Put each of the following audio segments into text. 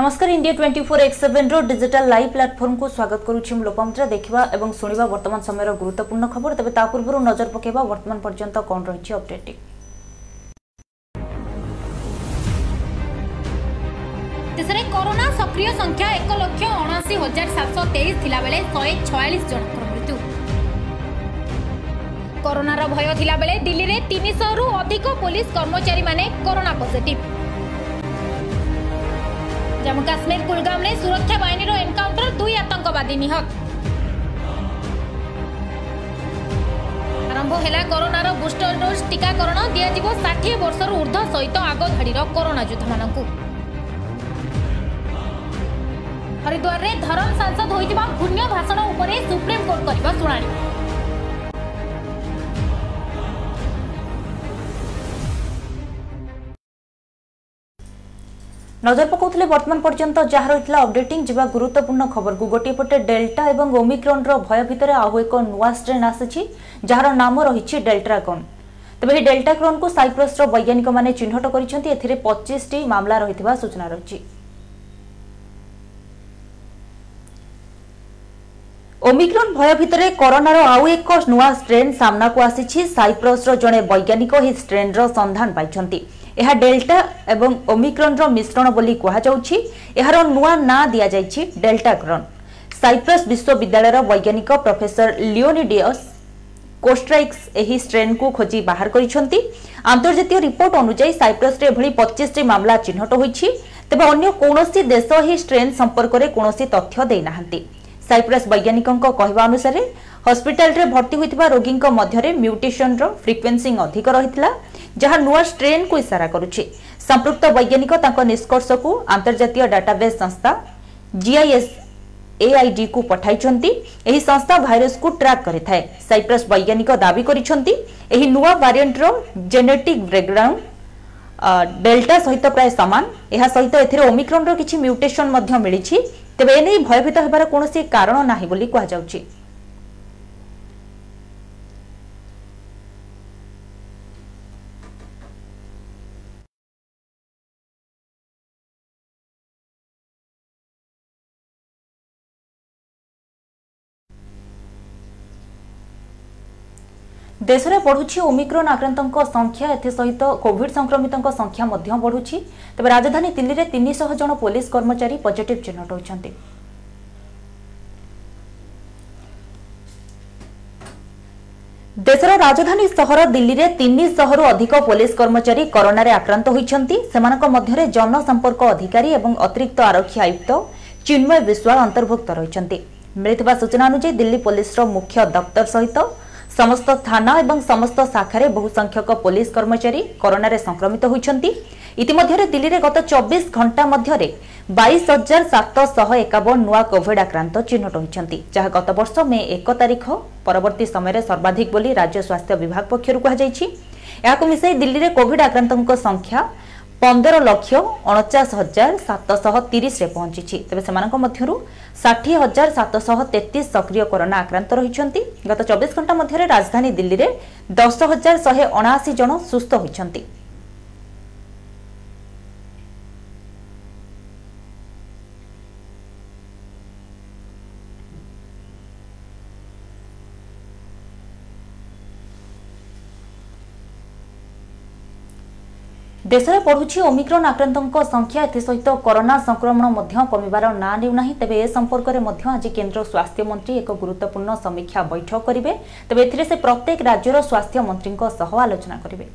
নমস্কার India twenty four X seven digital live প্ল্যাটফর্মকু স্বাগত করুছি মু লোপামিত্রা দেখা এবং শুণবা বর্তমান সময়ের গুরুত্বপূর্ণ খবর তবে তা পূর্বর নজর পকাইবা বর্তমান পর্যন্ত কণ রয়েছে অপডেটটি দেশে করোনা সক্রিয় সংখ্যা এক লক্ষ অনাশি হাজার সাতশো তেইশ থাকবে শহে ছয়াশ জনকর মৃত্যু করোনার ভয় থাকবে দিল্লি তিনশহ অধিক পুলিশ কর্মচারী মানে করোনা পজিটিভ જમ્મુ કાશ્મીર કુલગામને સુરક્ષા બાહિનીર એનકાઉન્ટર દુઈ આતંકવાદી નિહત આરંભ હેલા કોરોનાર બુસ્ટર ડોઝ ટીકાકરણ દિયાଯିବ ષାଠିଏ ବର୍ଷରୁ ଉର୍ଦ୍ଧ୍ୱ ସହିତ ଆଗଧାଡ଼ିର କରୋନା ଯୋଦ୍ଧାମାନଙ୍କୁ ହରିଦ୍ୱାରରେ ଧରମ ସାଂସଦ ହୋଇଥିବା ଘୂର୍ଣ୍ଣ ଭାଷଣ ଉପରେ ସୁପ୍ରିମକୋର୍ଟ କରିବା ଶୁଣାଣି নজর পকাউলে বর্তমান পর্যন্ত যা রয়েছে অপডেটিং যা গুরুত্বপূর্ণ খবরক গোটিয়ে পটে ডেল্টা এবং ওমিক্রনর ভয় ভিতরে আউ এক নূয়া স্ট্রেন আসিছি যার নাম রয়েছে ডেল্ট্রাকন তবে এই ডেল্টাক্রনকু সাইপ্রসর বৈজ্ঞানিক মানে চিহ্নট করেছেন এতে পঁচিশটি মামলা রয়েছে সূচনা রয়েছে ওমিক্রন ভয় ভিতরে করোনার আউ এক নূয়া স্ট্রেন সামনাকু আসিছি সাইপ্রসর জনে বৈজ্ঞানিক এই স্ট্রেনর সন্ধান পাইছেন ଏହା ଡେଲ୍ଟା ଏବଂ ଓମିକ୍ରନ୍ର ମିଶ୍ରଣ ବୋଲି କୁହାଯାଉଛି ଏହାର ନୂଆ ନାଁ ଦିଆଯାଇଛି ଡେଲ୍ଟାକ୍ରନ୍ ସାଇପ୍ରସ୍ ବିଶ୍ୱବିଦ୍ୟାଳୟର ବୈଜ୍ଞାନିକ ପ୍ରଫେସର ଲିଓନିଡିୟସ୍ কোস্ট্রাইক্স এই স্ট্রেনকু খোঁজি বাহার করেছেন আন্তর্জাতীয় রিপোর্ট অনুযায়ী সাইপ্রসে এভাবে পঁচিশটি মামলা চিহ্নট হয়েছে তবে অন্য কৌশি দেশ এই স্ট্রেন সম্পর্কের কৌশি তথ্য দেই না সাইপ্রস বৈজ্ঞানিকঙ্ কহা অনুসারে ହସ୍ପିଟାଲରେ ଭର୍ତ୍ତି ହୋଇଥିବା ରୋଗୀଙ୍କ ମଧ୍ୟରେ ମ୍ୟୁଟେସନ୍ର ଫ୍ରିକ୍ୱେନ୍ସି ଅଧିକ ରହିଥିଲା ଯାହା ନୂଆ ଷ୍ଟ୍ରେନ୍କୁ ଇସାରା କରୁଛି ସମ୍ପୃକ୍ତ ବୈଜ୍ଞାନିକ ତାଙ୍କ ନିଷ୍କର୍ଷକୁ ଆନ୍ତର୍ଜାତୀୟ ଡାଟାବେସ୍ ସଂସ୍ଥା ଜିଆଇଏସ୍ ଏଆଇଡିକୁ ପଠାଇଛନ୍ତି ଏହି ସଂସ୍ଥା ଭାଇରସକୁ ଟ୍ରାକ୍ କରିଥାଏ ସାଇପ୍ରସ୍ ବୈଜ୍ଞାନିକ ଦାବି କରିଛନ୍ତି ଏହି ନୂଆ ଭାରିଏଣ୍ଟର ଜେନେଟିକ୍ ବ୍ରେକ୍ଡାଉନ୍ ଡେଲ୍ଟା ସହିତ ପ୍ରାୟ ସମାନ ଏହା ସହିତ ଏଥିରେ ଓମିକ୍ରନ୍ର କିଛି ମ୍ୟୁଟେସନ୍ ମଧ୍ୟ ମିଳିଛି ତେବେ ଏନେଇ ଭୟଭୀତ ହେବାର କୌଣସି କାରଣ ନାହିଁ ବୋଲି କୁହାଯାଉଛି দেশে বড়ুছি ওমিক্রন আক্রান্তক সংখ্যা এসহিত কোভিড সংক্রমিত সংখ্যা বড়ুছি তবে রাজধানী দিল্লিতে তিনশহ জন পুলিশ কর্মচারী পজিটিভ চিহ্নট হয়েছেন দেশের রাজধানী সহর দিল্লিতে তিনশহর অধিক পুলিশ কর্মচারী করোনার আক্রান্ত হয়েছেন সে জনসম্পর্ক অধিকারী এবং অতিরিক্ত আরক্ষী আয়ুক্ত চিন্ময় বিশ্বাল অন্তর্ভুক্ত রয়েছেন মিলিথিবা সূচনা অনুযায়ী দিল্লি পুলিশর মুখ্য দপ্তর সহিত ସମସ୍ତ ଥାନା ଏବଂ ସମସ୍ତ ଶାଖାରେ ବହୁ ସଂଖ୍ୟକ ପୋଲିସ କର୍ମଚାରୀ କରୋନାରେ ସଂକ୍ରମିତ ହୋଇଛନ୍ତି ଇତିମଧ୍ୟରେ ଦିଲ୍ଲୀରେ ଗତ ଚବିଶ ଘଣ୍ଟା ମଧ୍ୟରେ ବାଇଶ ହଜାର ସାତଶହ ଏକାବନ ନୂଆ କୋଭିଡ ଆକ୍ରାନ୍ତ ଚିହ୍ନଟ ହୋଇଛନ୍ତି ଯାହା ଗତବର୍ଷ ମେ ଏକ ତାରିଖ ପରବର୍ତ୍ତୀ ସମୟରେ ସର୍ବାଧିକ ବୋଲି ରାଜ୍ୟ ସ୍ୱାସ୍ଥ୍ୟ ବିଭାଗ ପକ୍ଷରୁ କୁହାଯାଇଛି ଏହାକୁ ମିଶାଇ ଦିଲ୍ଲୀରେ କୋଭିଡ ଆକ୍ରାନ୍ତଙ୍କ ସଂଖ୍ୟା ପନ୍ଦର ଲକ୍ଷ ଅଣଚାଶ ହଜାର ସାତଶହ ତିରିଶରେ ପହଞ୍ଚିଛି ତେବେ ସେମାନଙ୍କ ମଧ୍ୟରୁ ଷାଠିଏ ହଜାର ସାତଶହ ତେତିଶ ସକ୍ରିୟ କରୋନା ଆକ୍ରାନ୍ତ ରହିଛନ୍ତି ଗତ ଚବିଶ ଘଣ୍ଟା ମଧ୍ୟରେ ରାଜଧାନୀ ଦିଲ୍ଲୀରେ ଦଶ ହଜାର ଶହେ ଅଣାଅଶୀ ଜଣ ସୁସ୍ଥ ହୋଇଛନ୍ତି ଦେଶରେ ବଢୁଛି ଓମିକ୍ରନ୍ ଆକ୍ରାନ୍ତଙ୍କ ସଂଖ୍ୟା ଏଥିସହିତ କରୋନା ସଂକ୍ରମଣ ମଧ୍ୟ କମିବାର ନାଁ ନେଉନାହିଁ ତେବେ ଏ ସମ୍ପର୍କରେ ମଧ୍ୟ ଆଜି କେନ୍ଦ୍ର ସ୍ୱାସ୍ଥ୍ୟମନ୍ତ୍ରୀ ଏକ ଗୁରୁତ୍ୱପୂର୍ଣ୍ଣ ସମୀକ୍ଷା ବୈଠକ କରିବେ ତେବେ ଏଥିରେ ସେ ପ୍ରତ୍ୟେକ ରାଜ୍ୟର ସ୍ୱାସ୍ଥ୍ୟମନ୍ତ୍ରୀଙ୍କ ସହ ଆଲୋଚନା କରିବେ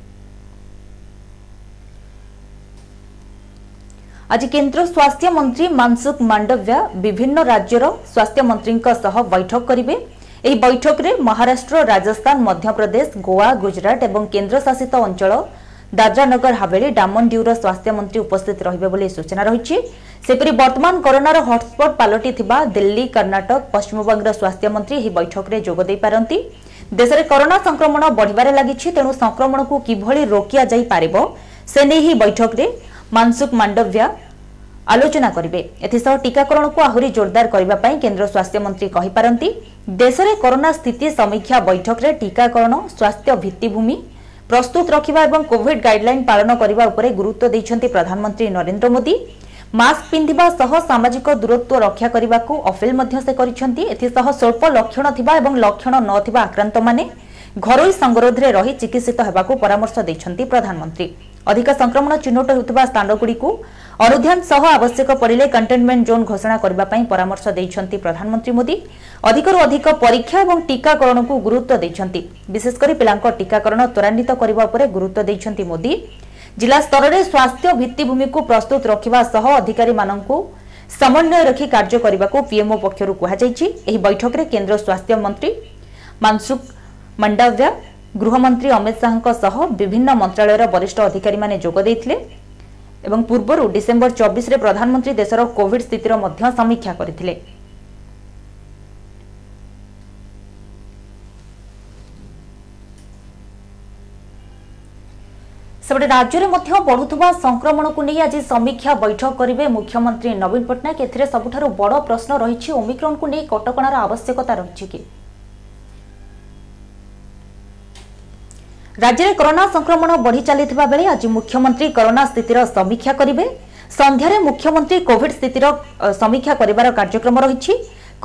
ଆଜି କେନ୍ଦ୍ର ସ୍ୱାସ୍ଥ୍ୟମନ୍ତ୍ରୀ ମାନସୁଖ ମାଣ୍ଡବ୍ୟା ବିଭିନ୍ନ ରାଜ୍ୟର ସ୍ୱାସ୍ଥ୍ୟମନ୍ତ୍ରୀଙ୍କ ସହ ବୈଠକ କରିବେ ଏହି ବୈଠକରେ ମହାରାଷ୍ଟ୍ର ରାଜସ୍ଥାନ ମଧ୍ୟପ୍ରଦେଶ ଗୋଆ ଗୁଜରାଟ ଏବଂ କେନ୍ଦ୍ରଶାସିତ ଅଞ୍ଚଳ દાદરાનગર હવેલી ડામન ડ્યુર સ્વાસ્થ્યમંત્રી ઉપસ્થિત રહીબે બોલી સૂચના રહી ସେପରି ବର୍ତ୍ତମାନ କରୋନାର ହଟ୍ସ୍ପଟ୍ ପାଲଟିଥିବା ଦିଲ୍ଲୀ କର୍ଣ୍ଣାଟକ ପଶ୍ଚିମବଙ୍ଗର ସ୍ୱାସ୍ଥ୍ୟମନ୍ତ୍ରୀ ଏହି ବୈଠକରେ ଯୋଗ ଦେଇପାରନ୍ତି ଦେଶରେ କରୋନା ସଂକ୍ରମଣ ବଢ଼ିବାରେ ଲାଗିଛି ତେଣୁ ସଂକ୍ରମଣକୁ କିଭଳି ରୋକିଆଯାଇପାରିବ ସେ ନେଇ ଏହି ବୈଠକରେ ମାନସୁଖ ମାଣ୍ଡବ୍ୟା ଆଲୋଚନା କରିବେ ଏଥିସହ ଟିକାକରଣକୁ ଆହୁରି ଜୋରଦାର କରିବା ପାଇଁ କେନ୍ଦ୍ର ସ୍ୱାସ୍ଥ୍ୟମନ୍ତ୍ରୀ କହିପାରନ୍ତି ଦେଶରେ କରୋନା ସ୍ଥିତି ସମୀକ୍ଷା ବୈଠକରେ ଟିକାକରଣ ସ୍ୱାସ୍ଥ୍ୟ ଭିତ୍ତିଭୂମି ପ୍ରସ୍ତୁତ ରଖିବା ଏବଂ କୋଭିଡ୍ ଗାଇଡ୍ଲାଇନ୍ ପାଳନ କରିବା ଉପରେ ଗୁରୁତ୍ୱ ଦେଇଛନ୍ତି ପ୍ରଧାନମନ୍ତ୍ରୀ ନରେନ୍ଦ୍ର ମୋଦି ମାସ୍କ ପିନ୍ଧିବା ସହ ସାମାଜିକ ଦୂରତ୍ୱ ରକ୍ଷା କରିବାକୁ ଅପିଲ୍ ମଧ୍ୟ ସେ କରିଛନ୍ତି ଏଥିସହ ସ୍ୱଳ୍ପ ଲକ୍ଷଣ ଥିବା ଏବଂ ଲକ୍ଷଣ ନଥିବା ଆକ୍ରାନ୍ତମାନେ ଘରୋଇ ସଙ୍ଗରୋଧରେ ରହି ଚିକିତ୍ସିତ ହେବାକୁ ପରାମର୍ଶ ଦେଇଛନ୍ତି ପ୍ରଧାନମନ୍ତ୍ରୀ ଅଧିକ ସଂକ୍ରମଣ ଚିହ୍ନଟ ହେଉଥିବା ସ୍ଥାନଗୁଡ଼ିକୁ ଅନୁଧ୍ୟାନ ସହ ଆବଶ୍ୟକ ପଡ଼ିଲେ କଣ୍ଟେନମେଣ୍ଟ ଜୋନ୍ ଘୋଷଣା କରିବା ପାଇଁ ପରାମର୍ଶ ଦେଇଛନ୍ତି ପ୍ରଧାନମନ୍ତ୍ରୀ ମୋଦି ଅଧିକରୁ ଅଧିକ ପରୀକ୍ଷା ଏବଂ ଟିକାକରଣକୁ ଗୁରୁତ୍ୱ ଦେଇଛନ୍ତି ବିଶେଷ କରି ପିଲାଙ୍କ ଟିକାକରଣ ତ୍ୱରାନ୍ୱିତ କରିବା ଉପରେ ଗୁରୁତ୍ୱ ଦେଇଛନ୍ତି ମୋଦି ଜିଲ୍ଲା ସ୍ତରରେ ସ୍ୱାସ୍ଥ୍ୟ ଭିତ୍ତିଭୂମିକୁ ପ୍ରସ୍ତୁତ ରଖିବା ସହ ଅଧିକାରୀମାନଙ୍କୁ ସମନ୍ୱୟ ରଖି କାର୍ଯ୍ୟ କରିବାକୁ ପିଏମ୍ଓ ପକ୍ଷରୁ କୁହାଯାଇଛି ଏହି ବୈଠକରେ କେନ୍ଦ୍ର ସ୍ୱାସ୍ଥ୍ୟ ମନ୍ତ୍ରୀ ମାନସୁଖ ମଣ୍ଡାଭ୍ୟା ଗୃହମନ୍ତ୍ରୀ ଅମିତ ଶାହାଙ୍କ ସହ ବିଭିନ୍ନ ମନ୍ତ୍ରଣାଳୟର ବରିଷ୍ଠ ଅଧିକାରୀମାନେ ଯୋଗ ଦେଇଥିଲେ ଏବଂ ପୂର୍ବରୁ ଡିସେମ୍ବର ଚବିଶରେ ପ୍ରଧାନମନ୍ତ୍ରୀ ଦେଶର କୋଭିଡ୍ ସ୍ଥିତିର ମଧ୍ୟ ସମୀକ୍ଷା କରିଥିଲେ ସେପଟେ ରାଜ୍ୟରେ ମଧ୍ୟ ବଢ଼ୁଥିବା ସଂକ୍ରମଣକୁ ନେଇ ଆଜି ସମୀକ୍ଷା ବୈଠକ କରିବେ ମୁଖ୍ୟମନ୍ତ୍ରୀ ନବୀନ ପଟ୍ଟନାୟକ ଏଥିରେ ସବୁଠାରୁ ବଡ଼ ପ୍ରଶ୍ନ ରହିଛି ଓମିକ୍ରନ୍କୁ ନେଇ କଟକଣାର ଆବଶ୍ୟକତା ରହିଛି କି রাজ্যের করোনা সংক্রমণ বড়ি চাল বেড়ে আজ মুখ্যমন্ত্রী করোনা স্থিতির সমীক্ষা করবে সন্ধ্যায় মুখ্যমন্ত্রী কোভিড স্থিতির সমীক্ষা করবার কার্যক্রম রয়েছে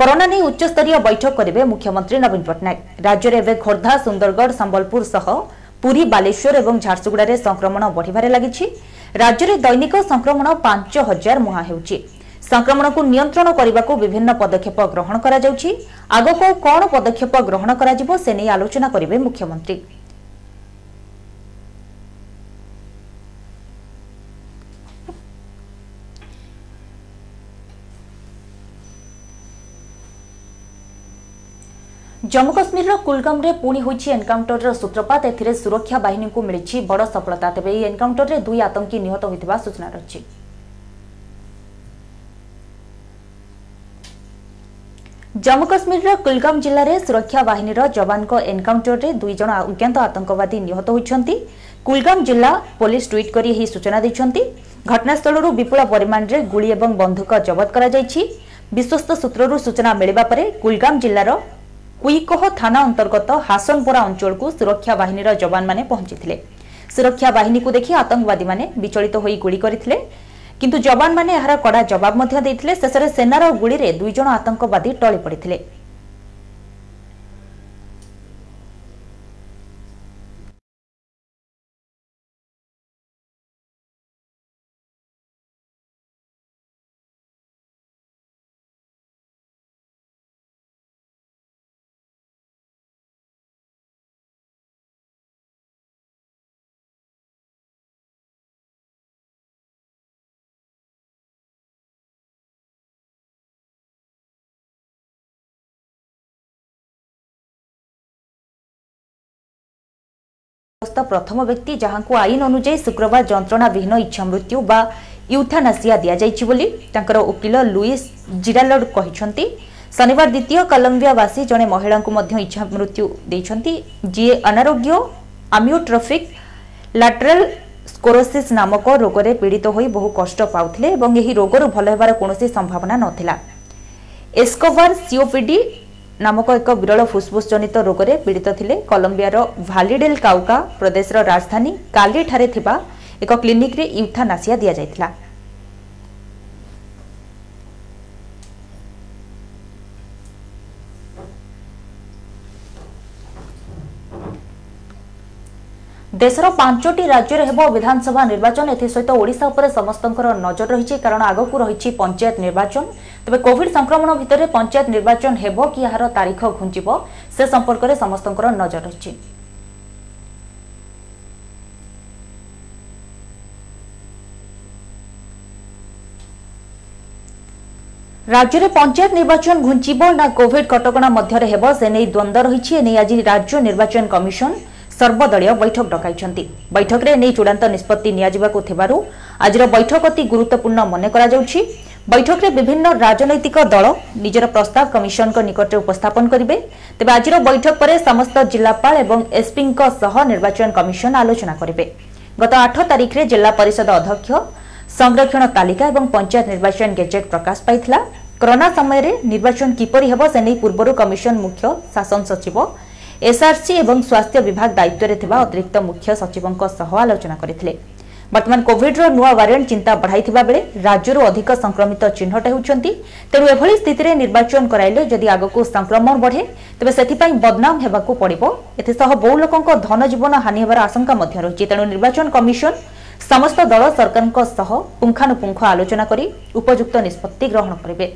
করোনা নিয়ে উচ্চস্তরীয় বৈঠক করবে মুখ্যমন্ত্রী নবীন পট্টনাক রাজ্যের এবে খোর্ধা সুন্দরগড় সম্বলপুর সহ পুরী বালেশ্বর এবং ঝারসুগুড়ার সংক্রমণ বড়িবারে লাগিছে রাজ্যের দৈনিক সংক্রমণ পাঁচ হাজার মুহাঁ হেউচি সংক্রমণକୁ ନିୟନ୍ତ୍ରଣ କରିବାକୁ ବିଭିନ୍ନ ପଦକ୍ଷେପ ଗ୍ରହଣ କରାଯାଉଛି ଆଗକୁ କ'ଣ ପଦକ୍ଷେପ ଗ୍ରହଣ କରାଯିବ ସେ ନେଇ ଆଲୋଚନା କରିବେ ମୁଖ୍ୟମନ୍ତ୍ରୀ জম্মু কাশ্মীর কুলগামে পুঁ হয়েছে এনকাউন্টর সূত্রপাত এতে সুরক্ষা বাহিনী মিছে বড় সফলতা তবে এই এনকাউন্টরের দুই আতঙ্কী নিহত হয়ে সূচনা রয়েছে জম্মু কাশ্মীর কুলগাম জেলার সুরক্ষা বাহিনীর যবানক এনকাউন্টরের দুইজন অজ্ঞাত আতঙ্কবাদী নিহত হয়েছেন কুলগাম জেলা পুলিশ ট্যুইট করে এই সূচনা দিয়েছেন ঘটনাস্থল বিপুল পরিমাণে গুড়ি এবং বন্ধুক জবত করা বিশ্বস্ত সূত্রর সূচনা মিলবা পরে কুলগাম জেলার কুইকোহ থানা অন্তর্গত হাসনপোরা অঞ্চলক সুরক্ষা বাহিনীর যবান মানে পৌঁছিলে সুরক্ষা বাহিনীকে দেখি আতঙ্কবাদী মানে বিচলিত হয়ে গুলি করে কিন্তু যবান মানে এর কড়া জবাব মধ্যে শেষে সেনার গুড়ি দুইজন আতঙ্কবাদী টলি পড়ে ଗ୍ରସ୍ତ ପ୍ରଥମ ବ୍ୟକ୍ତି ଯାହାଙ୍କୁ ଆଇନ ଅନୁଯାୟୀ ଶୁକ୍ରବାର ଯନ୍ତ୍ରଣାବିହୀନ ଇଚ୍ଛାମୃତ୍ୟୁ ବା ୟୁଥାନାସିଆ ଦିଆଯାଇଛି ବୋଲି ତାଙ୍କର ଓକିଲ ଲୁଇସ୍ ଜିରାଲଡ୍ କହିଛନ୍ତି ଶନିବାର ଦ୍ୱିତୀୟ କଲମ୍ବିଆବାସୀ ଜଣେ ମହିଳାଙ୍କୁ ମଧ୍ୟ ଇଚ୍ଛାମୃତ୍ୟୁ ଦେଇଛନ୍ତି ଯିଏ ଅନାରୋଗ୍ୟ ଆମିଓଟ୍ରଫିକ୍ ଲାଟରାଲ୍ ସ୍କୋରୋସିସ୍ ନାମକ ରୋଗରେ ପୀଡ଼ିତ ହୋଇ ବହୁ କଷ୍ଟ ପାଉଥିଲେ ଏବଂ ଏହି ରୋଗରୁ ଭଲ ହେବାର କୌଣସି ସମ୍ଭାବନା ନଥିଲା ଏସ୍କୋଭାର ସିଓପିଡି ନାମକ ଏକ ବିରଳ ଫୁସ୍ଫୁସ୍ ଜନିତ ରୋଗରେ ପୀଡ଼ିତ ଥିଲେ କଲମ୍ବିଆର ଭାଲିଡେଲ୍ କାଉକା ପ୍ରଦେଶର ରାଜଧାନୀ କାଲିଠାରେ ଥିବା ଏକ କ୍ଲିନିକ୍ରେ ୟୁଥାନାସିଆ ଦିଆଯାଇଥିଲା ଦେଶର ପାଞ୍ଚଟି ରାଜ୍ୟରେ ହେବ ବିଧାନସଭା ନିର୍ବାଚନ ଏଥିସହିତ ଓଡ଼ିଶା ଉପରେ ସମସ୍ତଙ୍କର ନଜର ରହିଛି କାରଣ ଆଗକୁ ରହିଛି ପଞ୍ଚାୟତ ନିର୍ବାଚନ ତେବେ କୋଭିଡ୍ ସଂକ୍ରମଣ ଭିତରେ ପଞ୍ଚାୟତ ନିର୍ବାଚନ ହେବ କି ଏହାର ତାରିଖ ଘୁଞ୍ଚିବ ସେ ସମ୍ପର୍କରେ ସମସ୍ତଙ୍କର ନଜର ରହିଛି ରାଜ୍ୟରେ ପଞ୍ଚାୟତ ନିର୍ବାଚନ ଘୁଞ୍ଚିବ ନା କୋଭିଡ୍ କଟକଣା ମଧ୍ୟରେ ହେବ ସେ ନେଇ ଦ୍ୱନ୍ଦ୍ୱ ରହିଛି ଏ ନେଇ ଆଜି ରାଜ୍ୟ ନିର୍ବାଚନ କମିଶନ ସର୍ବଦଳୀୟ ବୈଠକ ଡକାଇଛନ୍ତି ବୈଠକରେ ନେଇ ଚୂଡ଼ାନ୍ତ ନିଷ୍ପତ୍ତି ନିଆଯିବାକୁ ଥିବାରୁ ଆଜିର ବୈଠକ ଅତି ଗୁରୁତ୍ୱପୂର୍ଣ୍ଣ ମନେ କରାଯାଉଛି ବୈଠକରେ ବିଭିନ୍ନ ରାଜନୈତିକ ଦଳ ନିଜର ପ୍ରସ୍ତାବ କମିଶନଙ୍କ ନିକଟରେ ଉପସ୍ଥାପନ କରିବେ ତେବେ ଆଜିର ବୈଠକ ପରେ ସମସ୍ତ ଜିଲ୍ଲାପାଳ ଏବଂ ଏସ୍ପିଙ୍କ ସହ ନିର୍ବାଚନ କମିଶନ ଆଲୋଚନା କରିବେ ଗତ ଆଠ ତାରିଖରେ ଜିଲ୍ଲା ପରିଷଦ ଅଧ୍ୟକ୍ଷ ସଂରକ୍ଷଣ ତାଲିକା ଏବଂ ପଞ୍ଚାୟତ ନିର୍ବାଚନ ଗେଜେଟ୍ ପ୍ରକାଶ ପାଇଥିଲା କରୋନା ସମୟରେ ନିର୍ବାଚନ କିପରି ହେବ ସେ ନେଇ ପୂର୍ବରୁ କମିଶନ ମୁଖ୍ୟ ଶାସନ ସଚିବ এসআরসি এবং স্বাস্থ্য বিভাগ দায়িত্বে থাকা অতিরিক্ত মুখ্য সচিব আলোচনা করে বর্তমান কোভিডর নূয়া ভ্যাট চিন্তা বড়াই বেড়ে রাজ্যর অধিক সংক্রমিত চিহ্নট হচ্ছেন তেমন এভাবে স্থিতিরে নির্বাচন করাইলে যদি আগকু সংক্রমণ বড়ে তবে সেপাই বদনাম হওয়া পড়ব এসহ বহু লোক ধনজীবন হানি হওয়ার আশঙ্কা রয়েছে তেমন নির্বাচন কমিশন সমস্ত দল সরকার পুঙ্খানুপুঙ্খ আলোচনা করে উপযুক্ত নিষ্পত্তি গ্রহণ করবে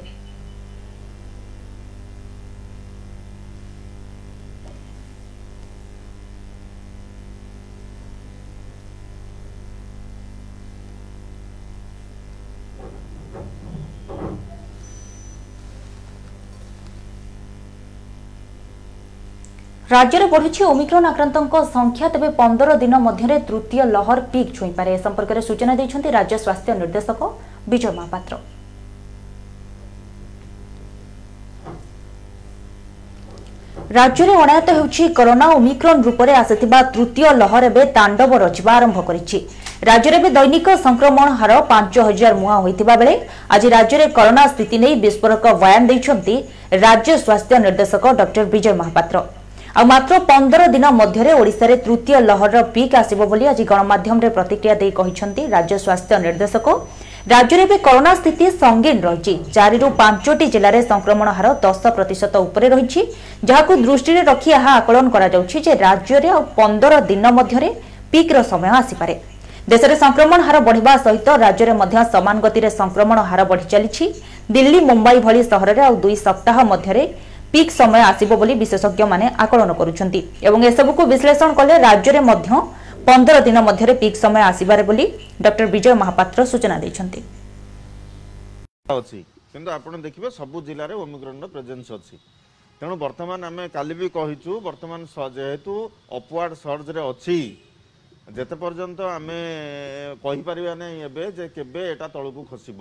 রাজ্যের বড়ুছে ওমিক্রন আক্রান্তক সংখ্যা তবে পনের দিন মধ্যে তৃতীয় লহর পিক ছুঁইপারে এ সম্পর্কের সূচনা দিয়েছেন রাজ্য স্বাস্থ্য নির্দেশক বিজয় মহাপাত্র রাজ্যের অনায়ত ହେଉଛି କରୋନା ଓମିକ୍ରନ୍ ରୂପରେ ଆସିଥିବା ତୃତୀୟ ଲହର ଏବେ ତାଣ୍ଡବ ରଚିବା ଆରମ୍ଭ କରିଛି ରାଜ୍ୟରେ ଏବେ ଦୈନିକ ସଂକ୍ରମଣ ହାର ପାଞ୍ଚ ହଜାର ମୁହାଁ ହୋଇଥିବା ବେଳେ ଆଜି ରାଜ୍ୟରେ କରୋନା ସ୍ଥିତି ନେଇ ବିସ୍ଫୋରକ ବୟାନ ଦେଇଛନ୍ତି ରାଜ୍ୟ ସ୍ୱାସ୍ଥ୍ୟ ନିର୍ଦ୍ଦେଶକ ଡକ୍ଟର ବିଜୟ ମହାପାତ୍ର ଆଉ ମାତ୍ର ପନ୍ଦର ଦିନ ମଧ୍ୟରେ ଓଡ଼ିଶାରେ ତୃତୀୟ ଲହରର ପିକ୍ ଆସିବ ବୋଲି ଆଜି ଗଣମାଧ୍ୟମରେ ପ୍ରତିକ୍ରିୟା ଦେଇ କହିଛନ୍ତି ରାଜ୍ୟ ସ୍ୱାସ୍ଥ୍ୟ ନିର୍ଦ୍ଦେଶକ ରାଜ୍ୟରେ ଏବେ କରୋନା ସ୍ଥିତି ସଙ୍ଗୀନ ରହିଛି ଚାରିରୁ ପାଞ୍ଚଟି ଜିଲ୍ଲାରେ ସଂକ୍ରମଣ ହାର ଦଶ ପ୍ରତିଶତ ଉପରେ ରହିଛି ଯାହାକୁ ଦୃଷ୍ଟିରେ ରଖି ଏହା ଆକଳନ କରାଯାଉଛି ଯେ ରାଜ୍ୟରେ ଆଉ ପନ୍ଦର ଦିନ ମଧ୍ୟରେ ପିକ୍ର ସମୟ ଆସିପାରେ ଦେଶରେ ସଂକ୍ରମଣ ହାର ବଢ଼ିବା ସହିତ ରାଜ୍ୟରେ ମଧ୍ୟ ସମାନ ଗତିରେ ସଂକ୍ରମଣ ହାର ବଢ଼ି ଚାଲିଛି ଦିଲ୍ଲୀ ମୁମ୍ବାଇ ଭଳି ସହରରେ ଆଉ ଦୁଇ ସପ୍ତାହ ମଧ୍ୟରେ ପିକ୍ ସମୟ ଆସିବ ବୋଲି ବିଶେଷଜ୍ଞମାନେ ଆକଳନ କରୁଛନ୍ତି ଏବଂ ଏସବୁକୁ ବିଶ୍ଳେଷଣ କଲେ ରାଜ୍ୟରେ ମଧ୍ୟ ପନ୍ଦର ଦିନ ମଧ୍ୟରେ ପିକ୍ ସମୟ ଆସିପାରେ ବୋଲି ଡକ୍ଟର ବିଜୟ ମହାପାତ୍ର ସୂଚନା ଦେଇଛନ୍ତି ଅଛି କିନ୍ତୁ ଆପଣ ଦେଖିବେ ସବୁ ଜିଲ୍ଲାରେ ଓମିକ୍ରନ୍ର ପ୍ରେଜେନ୍ସ ଅଛି ତେଣୁ ବର୍ତ୍ତମାନ ଆମେ କାଲି ବି କହିଛୁ ବର୍ତ୍ତମାନ ଯେହେତୁ ଅପୱାର୍ଡ଼ ସର୍ଜରେ ଅଛି ଯେତେ ପର୍ଯ୍ୟନ୍ତ ଆମେ କହିପାରିବା ନାହିଁ ଏବେ ଯେ କେବେ ଏଇଟା ତଳକୁ ଖସିବ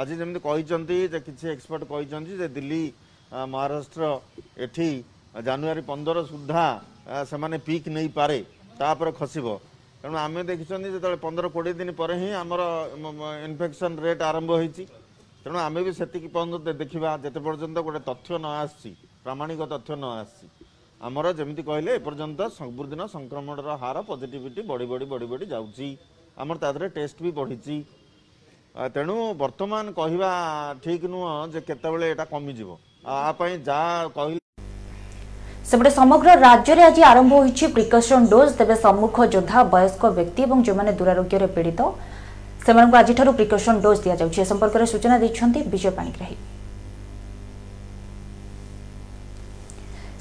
ଆଜି ଯେମିତି କହିଛନ୍ତି ଯେ କିଛି ଏକ୍ସପର୍ଟ କହିଛନ୍ତି ଯେ ଦିଲ୍ଲୀ ମହାରାଷ୍ଟ୍ର ଏଠି ଜାନୁଆରୀ ପନ୍ଦର ସୁଦ୍ଧା ସେମାନେ ପିକ୍ ନେଇପାରେ ତାପରେ ଖସିବ ତେଣୁ ଆମେ ଦେଖିଛନ୍ତି ଯେତେବେଳେ ପନ୍ଦର କୋଡ଼ିଏ ଦିନ ପରେ ହିଁ ଆମର ଇନଫେକ୍ସନ୍ ରେଟ୍ ଆରମ୍ଭ ହୋଇଛି ତେଣୁ ଆମେ ବି ସେତିକି ପର୍ଯ୍ୟନ୍ତ ଦେଖିବା ଯେତେ ପର୍ଯ୍ୟନ୍ତ ଗୋଟେ ତଥ୍ୟ ନ ଆସିଛି ପ୍ରାମାଣିକ ତଥ୍ୟ ନ ଆସିଛି ଆମର ଯେମିତି କହିଲେ ଏପର୍ଯ୍ୟନ୍ତ ସବୁଦିନ ସଂକ୍ରମଣର ହାର ପଜିଟିଭିଟି ବଢ଼ି ବଢ଼ି ବଢ଼ି ବଢ଼ି ଯାଉଛି ଆମର ତା ଦେହରେ ଟେଷ୍ଟ ବି ବଢ଼ିଛି ତେଣୁ ବର୍ତ୍ତମାନ କହିବା ଠିକ୍ ନୁହଁ ଯେ କେତେବେଳେ ଏଇଟା କମିଯିବ ସେପଟେ ସମଗ୍ର ରାଜ୍ୟରେ ଆଜି ଆରମ୍ଭ ହୋଇଛି ପ୍ରିକସନ୍ ଡୋଜ୍ ତେବେ ସମ୍ମୁଖ ଯୋଦ୍ଧା ବୟସ୍କ ବ୍ୟକ୍ତି ଏବଂ ଯେଉଁମାନେ ଦୂରାରୋଗ୍ୟରେ ପୀଡ଼ିତ ସେମାନଙ୍କୁ ଆଜିଠାରୁ ପ୍ରିକସନ୍ ଡୋଜ୍ ଦିଆଯାଉଛି ଏ ସମ୍ପର୍କରେ ସୂଚନା ଦେଇଛନ୍ତି ବିଜୟ ପାଣିଗ୍ରାହୀ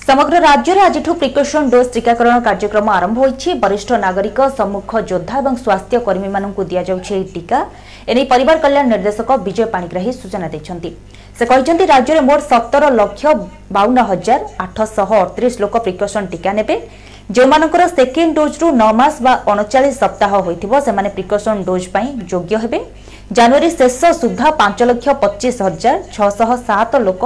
ସମଗ୍ର ରାଜ୍ୟରେ ଆଜିଠୁ ପ୍ରିକସନ୍ ଡୋଜ୍ ଟିକାକରଣ କାର୍ଯ୍ୟକ୍ରମ ଆରମ୍ଭ ହୋଇଛି ବରିଷ୍ଠ ନାଗରିକ ସମ୍ମୁଖ ଯୋଦ୍ଧା ଏବଂ ସ୍ୱାସ୍ଥ୍ୟ କର୍ମୀମାନଙ୍କୁ ଦିଆଯାଉଛି ଏହି ଟିକା ଏନେଇ ପରିବାର କଲ୍ୟାଣ ନିର୍ଦ୍ଦେଶକ ବିଜୟ ପାଣିଗ୍ରାହୀ ସୂଚନା ଦେଇଛନ୍ତି ସେ କହିଛନ୍ତି ରାଜ୍ୟରେ ମୋଟ ସତର ଲକ୍ଷ ବାଉନ ହଜାର ଆଠଶହ ଅଡ଼ତିରିଶ ଲୋକ ପ୍ରିକସନ୍ ଟିକା ନେବେ ଯେଉଁମାନଙ୍କର ସେକେଣ୍ଡ ଡୋଜ୍ରୁ ନଅ ମାସ ବା ଅଣଚାଳିଶ ସପ୍ତାହ ହୋଇଥିବ ସେମାନେ ପ୍ରିକସନ୍ ଡୋଜ୍ ପାଇଁ ଯୋଗ୍ୟ ହେବେ ଜାନୁଆରୀ ଶେଷ ସୁଦ୍ଧା ପାଞ୍ଚ ଲକ୍ଷ ପଚିଶ ହଜାର ଛଅଶହ ସାତ ଲୋକ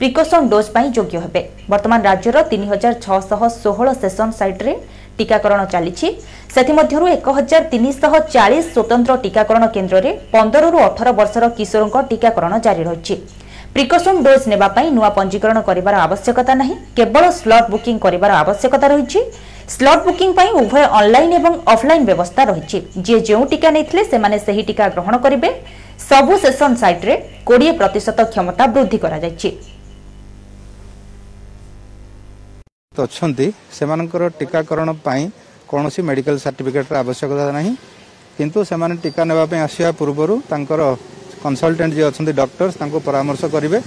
ପ୍ରିକସନ୍ ଡୋଜ୍ ପାଇଁ ଯୋଗ୍ୟ ହେବେ ବର୍ତ୍ତମାନ ରାଜ୍ୟର ତିନି ହଜାର ଛଅଶହ ଷୋହଳ ସେସନ୍ ସାଇଟ୍ରେ ଟିକାକରଣ ଚାଲିଛି ସେଥିମଧ୍ୟରୁ ଏକ ହଜାର ତିନିଶହ ଚାଳିଶ ସ୍ୱତନ୍ତ୍ର ଟିକାକରଣ କେନ୍ଦ୍ରରେ ପନ୍ଦରରୁ ଅଠର ବର୍ଷର କିଶୋରଙ୍କ ଟିକାକରଣ ଜାରି ରହିଛି ପ୍ରିକସନ୍ ଡୋଜ୍ ନେବା ପାଇଁ ନୂଆ ପଞ୍ଜୀକରଣ କରିବାର ଆବଶ୍ୟକତା ନାହିଁ କେବଳ ସ୍ଲଟ୍ ବୁକିଂ କରିବାର ଆବଶ୍ୟକତା ରହିଛି ସ୍ଲଟ୍ ବୁକିଂ ପାଇଁ ଉଭୟ ଅନ୍ଲାଇନ୍ ଏବଂ ଅଫ୍ଲାଇନ୍ ବ୍ୟବସ୍ଥା ରହିଛି ଯିଏ ଯେଉଁ ଟିକା ନେଇଥିଲେ ସେମାନେ ସେହି ଟିକା ଗ୍ରହଣ କରିବେ ସବୁ ସେସନ୍ ସାଇଟ୍ରେ କୋଡ଼ିଏ ପ୍ରତିଶତ କ୍ଷମତା ବୃଦ୍ଧି କରାଯାଇଛି ଅଛନ୍ତି ସେମାନଙ୍କର ଟିକାକରଣ ପାଇଁ କୌଣସି ମେଡ଼ିକାଲ ସାର୍ଟିଫିକେଟ୍ର ଆବଶ୍ୟକତା ନାହିଁ କିନ୍ତୁ ସେମାନେ ଟିକା ନେବା ପାଇଁ ଆସିବା ପୂର୍ବରୁ ତାଙ୍କର କନସଲଟାଣ୍ଟ ଯିଏ ଅଛନ୍ତି ଡକ୍ଟର୍ସ ତାଙ୍କୁ ପରାମର୍ଶ କରିବେ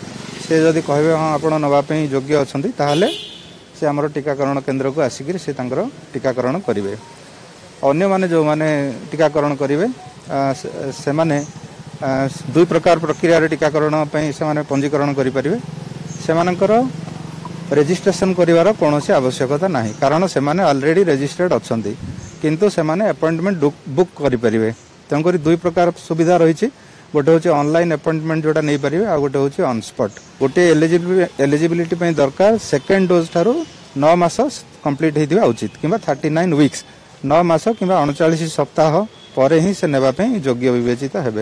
ସେ ଯଦି କହିବେ ହଁ ଆପଣ ନେବା ପାଇଁ ଯୋଗ୍ୟ ଅଛନ୍ତି ତାହେଲେ ସେ ଆମର ଟିକାକରଣ କେନ୍ଦ୍ରକୁ ଆସିକରି ସେ ତାଙ୍କର ଟିକାକରଣ କରିବେ ଅନ୍ୟମାନେ ଯେଉଁମାନେ ଟିକାକରଣ କରିବେ ସେମାନେ ଦୁଇ ପ୍ରକାର ପ୍ରକ୍ରିୟାରେ ଟିକାକରଣ ପାଇଁ ସେମାନେ ପଞ୍ଜୀକରଣ କରିପାରିବେ ସେମାନଙ୍କର ରେଜିଷ୍ଟ୍ରେସନ କରିବାର କୌଣସି ଆବଶ୍ୟକତା ନାହିଁ କାରଣ ସେମାନେ ଅଲରେଡ଼ି ରେଜିଷ୍ଟ୍ରେଡ଼ ଅଛନ୍ତି କିନ୍ତୁ ସେମାନେ ଆପଏଣ୍ଟମେଣ୍ଟ ବୁକ୍ କରିପାରିବେ ତେଣୁକରି ଦୁଇ ପ୍ରକାର ସୁବିଧା ରହିଛି ଗୋଟେ ହେଉଛି ଅନଲାଇନ୍ ଆପଏଣ୍ଟମେଣ୍ଟ ଯେଉଁଟା ନେଇପାରିବେ ଆଉ ଗୋଟେ ହେଉଛି ଅନସ୍ପଟ୍ ଗୋଟେ ଏଲିଜିବିଲିଟି ପାଇଁ ଦରକାର ସେକେଣ୍ଡ ଡୋଜ୍ ଠାରୁ ନଅ ମାସ କମ୍ପ୍ଲିଟ୍ ହେଇଥିବା ଉଚିତ କିମ୍ବା ଥାର୍ଟି ନାଇନ୍ ୱିକ୍ସ ନଅ ମାସ କିମ୍ବା ଅଣଚାଳିଶ ସପ୍ତାହ ପରେ ହିଁ ସେ ନେବା ପାଇଁ ଯୋଗ୍ୟ ବିବେଚିତ ହେବେ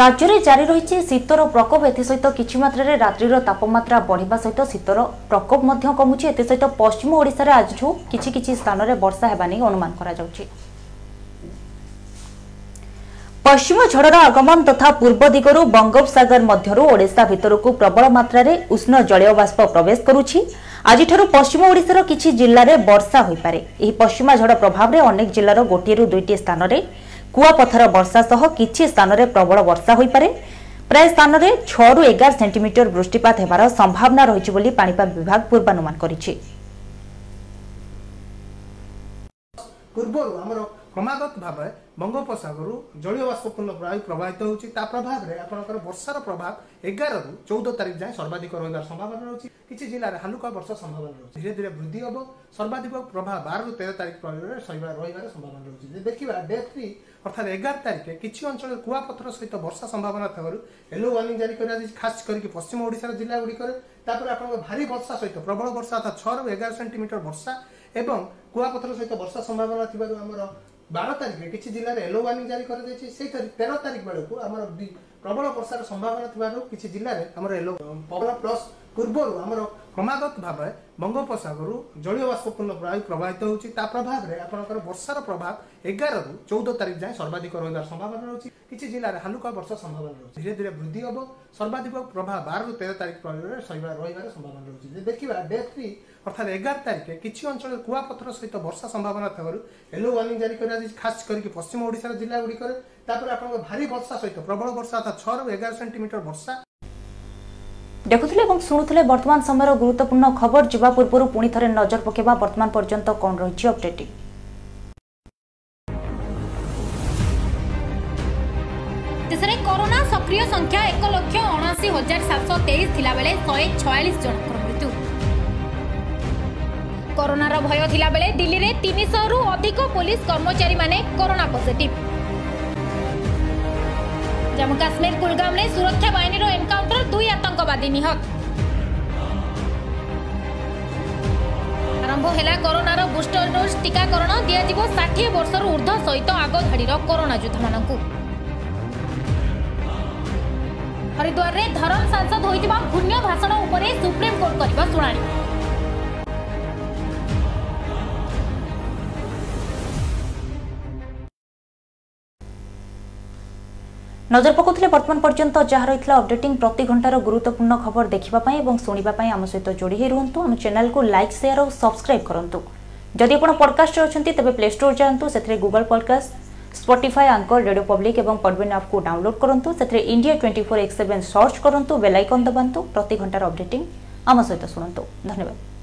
ରାଜ୍ୟରେ ଜାରି ରହିଛି ଶୀତର ପ୍ରକୋପ ଏଥିସହିତ କିଛି ମାତ୍ରାରେ ରାତ୍ରିର ତାପମାତ୍ରା ବଢ଼ିବା ସହିତ ଶୀତର ପ୍ରକୋପ ମଧ୍ୟ କମୁଛି ଏଥିସହିତ ପଶ୍ଚିମ ଓଡ଼ିଶାରେ ଆଜିଠୁ କିଛି କିଛି ସ୍ଥାନରେ ବର୍ଷା ହେବା ନେଇ ଅନୁମାନ କରାଯାଉଛି ପଶ୍ଚିମ ଝଡ଼ର ଆଗମନ ତଥା ପୂର୍ବ ଦିଗରୁ ବଙ୍ଗୋପସାଗର ମଧ୍ୟରୁ ଓଡ଼ିଶା ଭିତରକୁ ପ୍ରବଳ ମାତ୍ରାରେ ଉଷ୍ଣ ଜଳୀୟ ବାଷ୍ପ ପ୍ରବେଶ କରୁଛି ଆଜିଠାରୁ ପଶ୍ଚିମ ଓଡ଼ିଶାର କିଛି ଜିଲ୍ଲାରେ ବର୍ଷା ହୋଇପାରେ ଏହି ପଶ୍ଚିମ ଝଡ଼ ପ୍ରଭାବରେ ଅନେକ ଜିଲ୍ଲାର ଗୋଟିଏରୁ ଦୁଇଟି ସ୍ଥାନରେ କୁଆପଥର ବର୍ଷା ସହ କିଛି ସ୍ଥାନରେ ପ୍ରବଳ ବର୍ଷା ହୋଇପାରେ ପ୍ରାୟ ସ୍ଥାନରେ ଛଅରୁ ଏଗାର ସେଣ୍ଟିମିଟର ବୃଷ୍ଟିପାତ ହେବାର ସମ୍ଭାବନା ରହିଛି ବୋଲି ପାଣିପାଗ ବିଭାଗ ପୂର୍ବାନୁମାନ କରିଛି କ୍ରମାଗତ ଭାବରେ ବଙ୍ଗୋପସାଗରରୁ ଜଳୀୟ ବାଷ୍ପପୂର୍ଣ୍ଣ ବାୟୁ ପ୍ରବାହିତ ହେଉଛି ତା ପ୍ରଭାବରେ ଆପଣଙ୍କର ବର୍ଷାର ପ୍ରଭାବ ଏଗାରରୁ ଚଉଦ ତାରିଖ ଯାଏଁ ସର୍ବାଧିକ ରହିବାର ସମ୍ଭାବନା ରହୁଛି କିଛି ଜିଲ୍ଲାରେ ହାଲୁକା ବର୍ଷା ସମ୍ଭାବନା ରହୁଛି ଧୀରେ ଧୀରେ ବୃଦ୍ଧି ହେବ ସର୍ବାଧିକ ପ୍ରଭାବ ବାରରୁ ତେର ତାରିଖ ପରେ ରହିବାର ସମ୍ଭାବନା ରହୁଛି ଯଦି ଦେଖିବା ଡେ ଥ୍ରୀ ଅର୍ଥାତ୍ ଏଗାର ତାରିଖରେ କିଛି ଅଞ୍ଚଳରେ କୁଆପଥର ସହିତ ବର୍ଷା ସମ୍ଭାବନା ଥିବାରୁ ୟେଲୋ ୱାର୍ଣ୍ଣିଂ ଜାରି କରାଯାଇଛି ଖାସ୍ କରିକି ପଶ୍ଚିମ ଓଡ଼ିଶାର ଜିଲ୍ଲା ଗୁଡ଼ିକରେ ତାପରେ ଆପଣଙ୍କ ଭାରି ବର୍ଷା ସହିତ ପ୍ରବଳ ବର୍ଷା ଅର୍ଥାତ୍ ଛଅରୁ ଏଗାର ସେଣ୍ଟିମିଟର ବର୍ଷା ଏବଂ କୁଆପଥର ସହିତ ବର୍ଷା ସମ୍ଭାବନା ଥିବାରୁ ଆମର ବାର ତାରିଖରେ କିଛି ଜିଲ୍ଲାରେ ୟେଲୋ ୱାର୍ଣ୍ଣିଂ ଜାରି କରାଯାଇଛି ସେଇ ତେର ତାରିଖ ବେଳକୁ ଆମର ପ୍ରବଳ ବର୍ଷାର ସମ୍ଭାବନା ଥିବାରୁ କିଛି ଜିଲ୍ଲାରେ ଆମର ୟେଲୋ ପ୍ରବଳ ପ୍ଲସ୍ ପୂର୍ବରୁ ଆମର କ୍ରମାଗତ ଭାବରେ ବଙ୍ଗୋପସାଗରରୁ ଜଳୀୟ ବାଷ୍ପପୂର୍ଣ୍ଣ ପ୍ରଣାଳୀ ପ୍ରବାହିତ ହେଉଛି ତା ପ୍ରଭାବରେ ଆପଣଙ୍କର ବର୍ଷାର ପ୍ରଭାବ ଏଗାରରୁ ଚଉଦ ତାରିଖ ଯାଏଁ ସର୍ବାଧିକ ରହିବାର ସମ୍ଭାବନା ରହୁଛି କିଛି ଜିଲ୍ଲାରେ ହାଲୁକା ବର୍ଷା ସମ୍ଭାବନା ରହୁଛି ଧୀରେ ଧୀରେ ବୃଦ୍ଧି ହେବ ସର୍ବାଧିକ ପ୍ରଭାବ ବାରରୁ ତେର ତାରିଖ ପ୍ରଭାବରେ ରହିବାର ସମ୍ଭାବନା ରହୁଛି ଯଦି ଦେଖିବା ଡେ ଥ୍ରୀ ଅର୍ଥାତ୍ ଏଗାର ତାରିଖରେ କିଛି ଅଞ୍ଚଳରେ କୁଆପଥର ସହିତ ବର୍ଷା ସମ୍ଭାବନା ଥିବାରୁ ୟେଲୋ ୱାର୍ଣ୍ଣିଂ ଜାରି କରାଯାଇଛି ଖାସ୍ କରିକି ପଶ୍ଚିମ ଓଡ଼ିଶାର ଜିଲ୍ଲା ଗୁଡ଼ିକରେ ତାପରେ ଆପଣଙ୍କ ଭାରି ବର୍ଷା ସହିତ ପ୍ରବଳ ବର୍ଷା ଅର୍ଥାତ୍ ଛଅରୁ ଏଗାର ସେଣ୍ଟିମିଟର ବର୍ଷା ଦେଖୁଥିଲେ ଏବଂ ଶୁଣୁଥିଲେ ବର୍ତ୍ତମାନ ସମୟର ଗୁରୁତ୍ୱପୂର୍ଣ୍ଣ ଖବର ଯିବା ପୂର୍ବରୁ ପୁଣି ଥରେ ନଜର ପକାଇବା ବର୍ତ୍ତମାନ ପର୍ଯ୍ୟନ୍ତ କ'ଣ ରହିଛି ଅପଡେଟିଂ ଦେଶରେ କରୋନା ସକ୍ରିୟ ସଂଖ୍ୟା ଏକ ଲକ୍ଷ ଅଣାଅଶୀ ହଜାର ସାତଶହ ତେଇଶ ଥିଲାବେଳେ ଶହେ ଛୟାଳିଶ ଜଣଙ୍କର ମୃତ୍ୟୁ କରୋନାର ଭୟ ଥିଲାବେଳେ ଦିଲ୍ଲୀରେ ତିନିଶହରୁ ଅଧିକ ପୋଲିସ କର୍ମଚାରୀମାନେ କରୋନା ପଜିଟିଭ୍ जम्मु काश्मीर कुलगाम्रे सुरक्षा बाहिर एनकाउन्टर दुई आतंकवादी निहत आरंभ आरम्भार बुष्टर डोज टीकाकरण टाकरण दिाठी वर्ष ऊर्ध्व सहित आग धाडि कोरोना जुद्ध हरिद्वारे धरम सांसद भाषण उपरे सुप्रीम कोर्ट भाषणले सुप्रिमकोर्टी নজর পকাউলে বর্তমান পর্যন্ত যা রয়েছে অপডেটিং প্রতি ঘণ্টার গুরুত্বপূর্ণ খবর দেখা এবং শুণবা আমার সহ যোড়ি হয়ে রুহতু আমার চ্যানেলকে লাইক সেয়ার ও সবসক্রাইব করতু যদি আপনার পডকাস্টে অনেক তবে প্লে স্টোর যাতে সেখানে Google podcast Spotify Anchor radio public এবং পডবিন আপকে ডাউনলোড করতু সেখানে India twenty four X seven search করতু bell icon দবাতু প্রতি ঘণ্টার অপডেটিং আমার সহ শুণতু ধন্যবাদ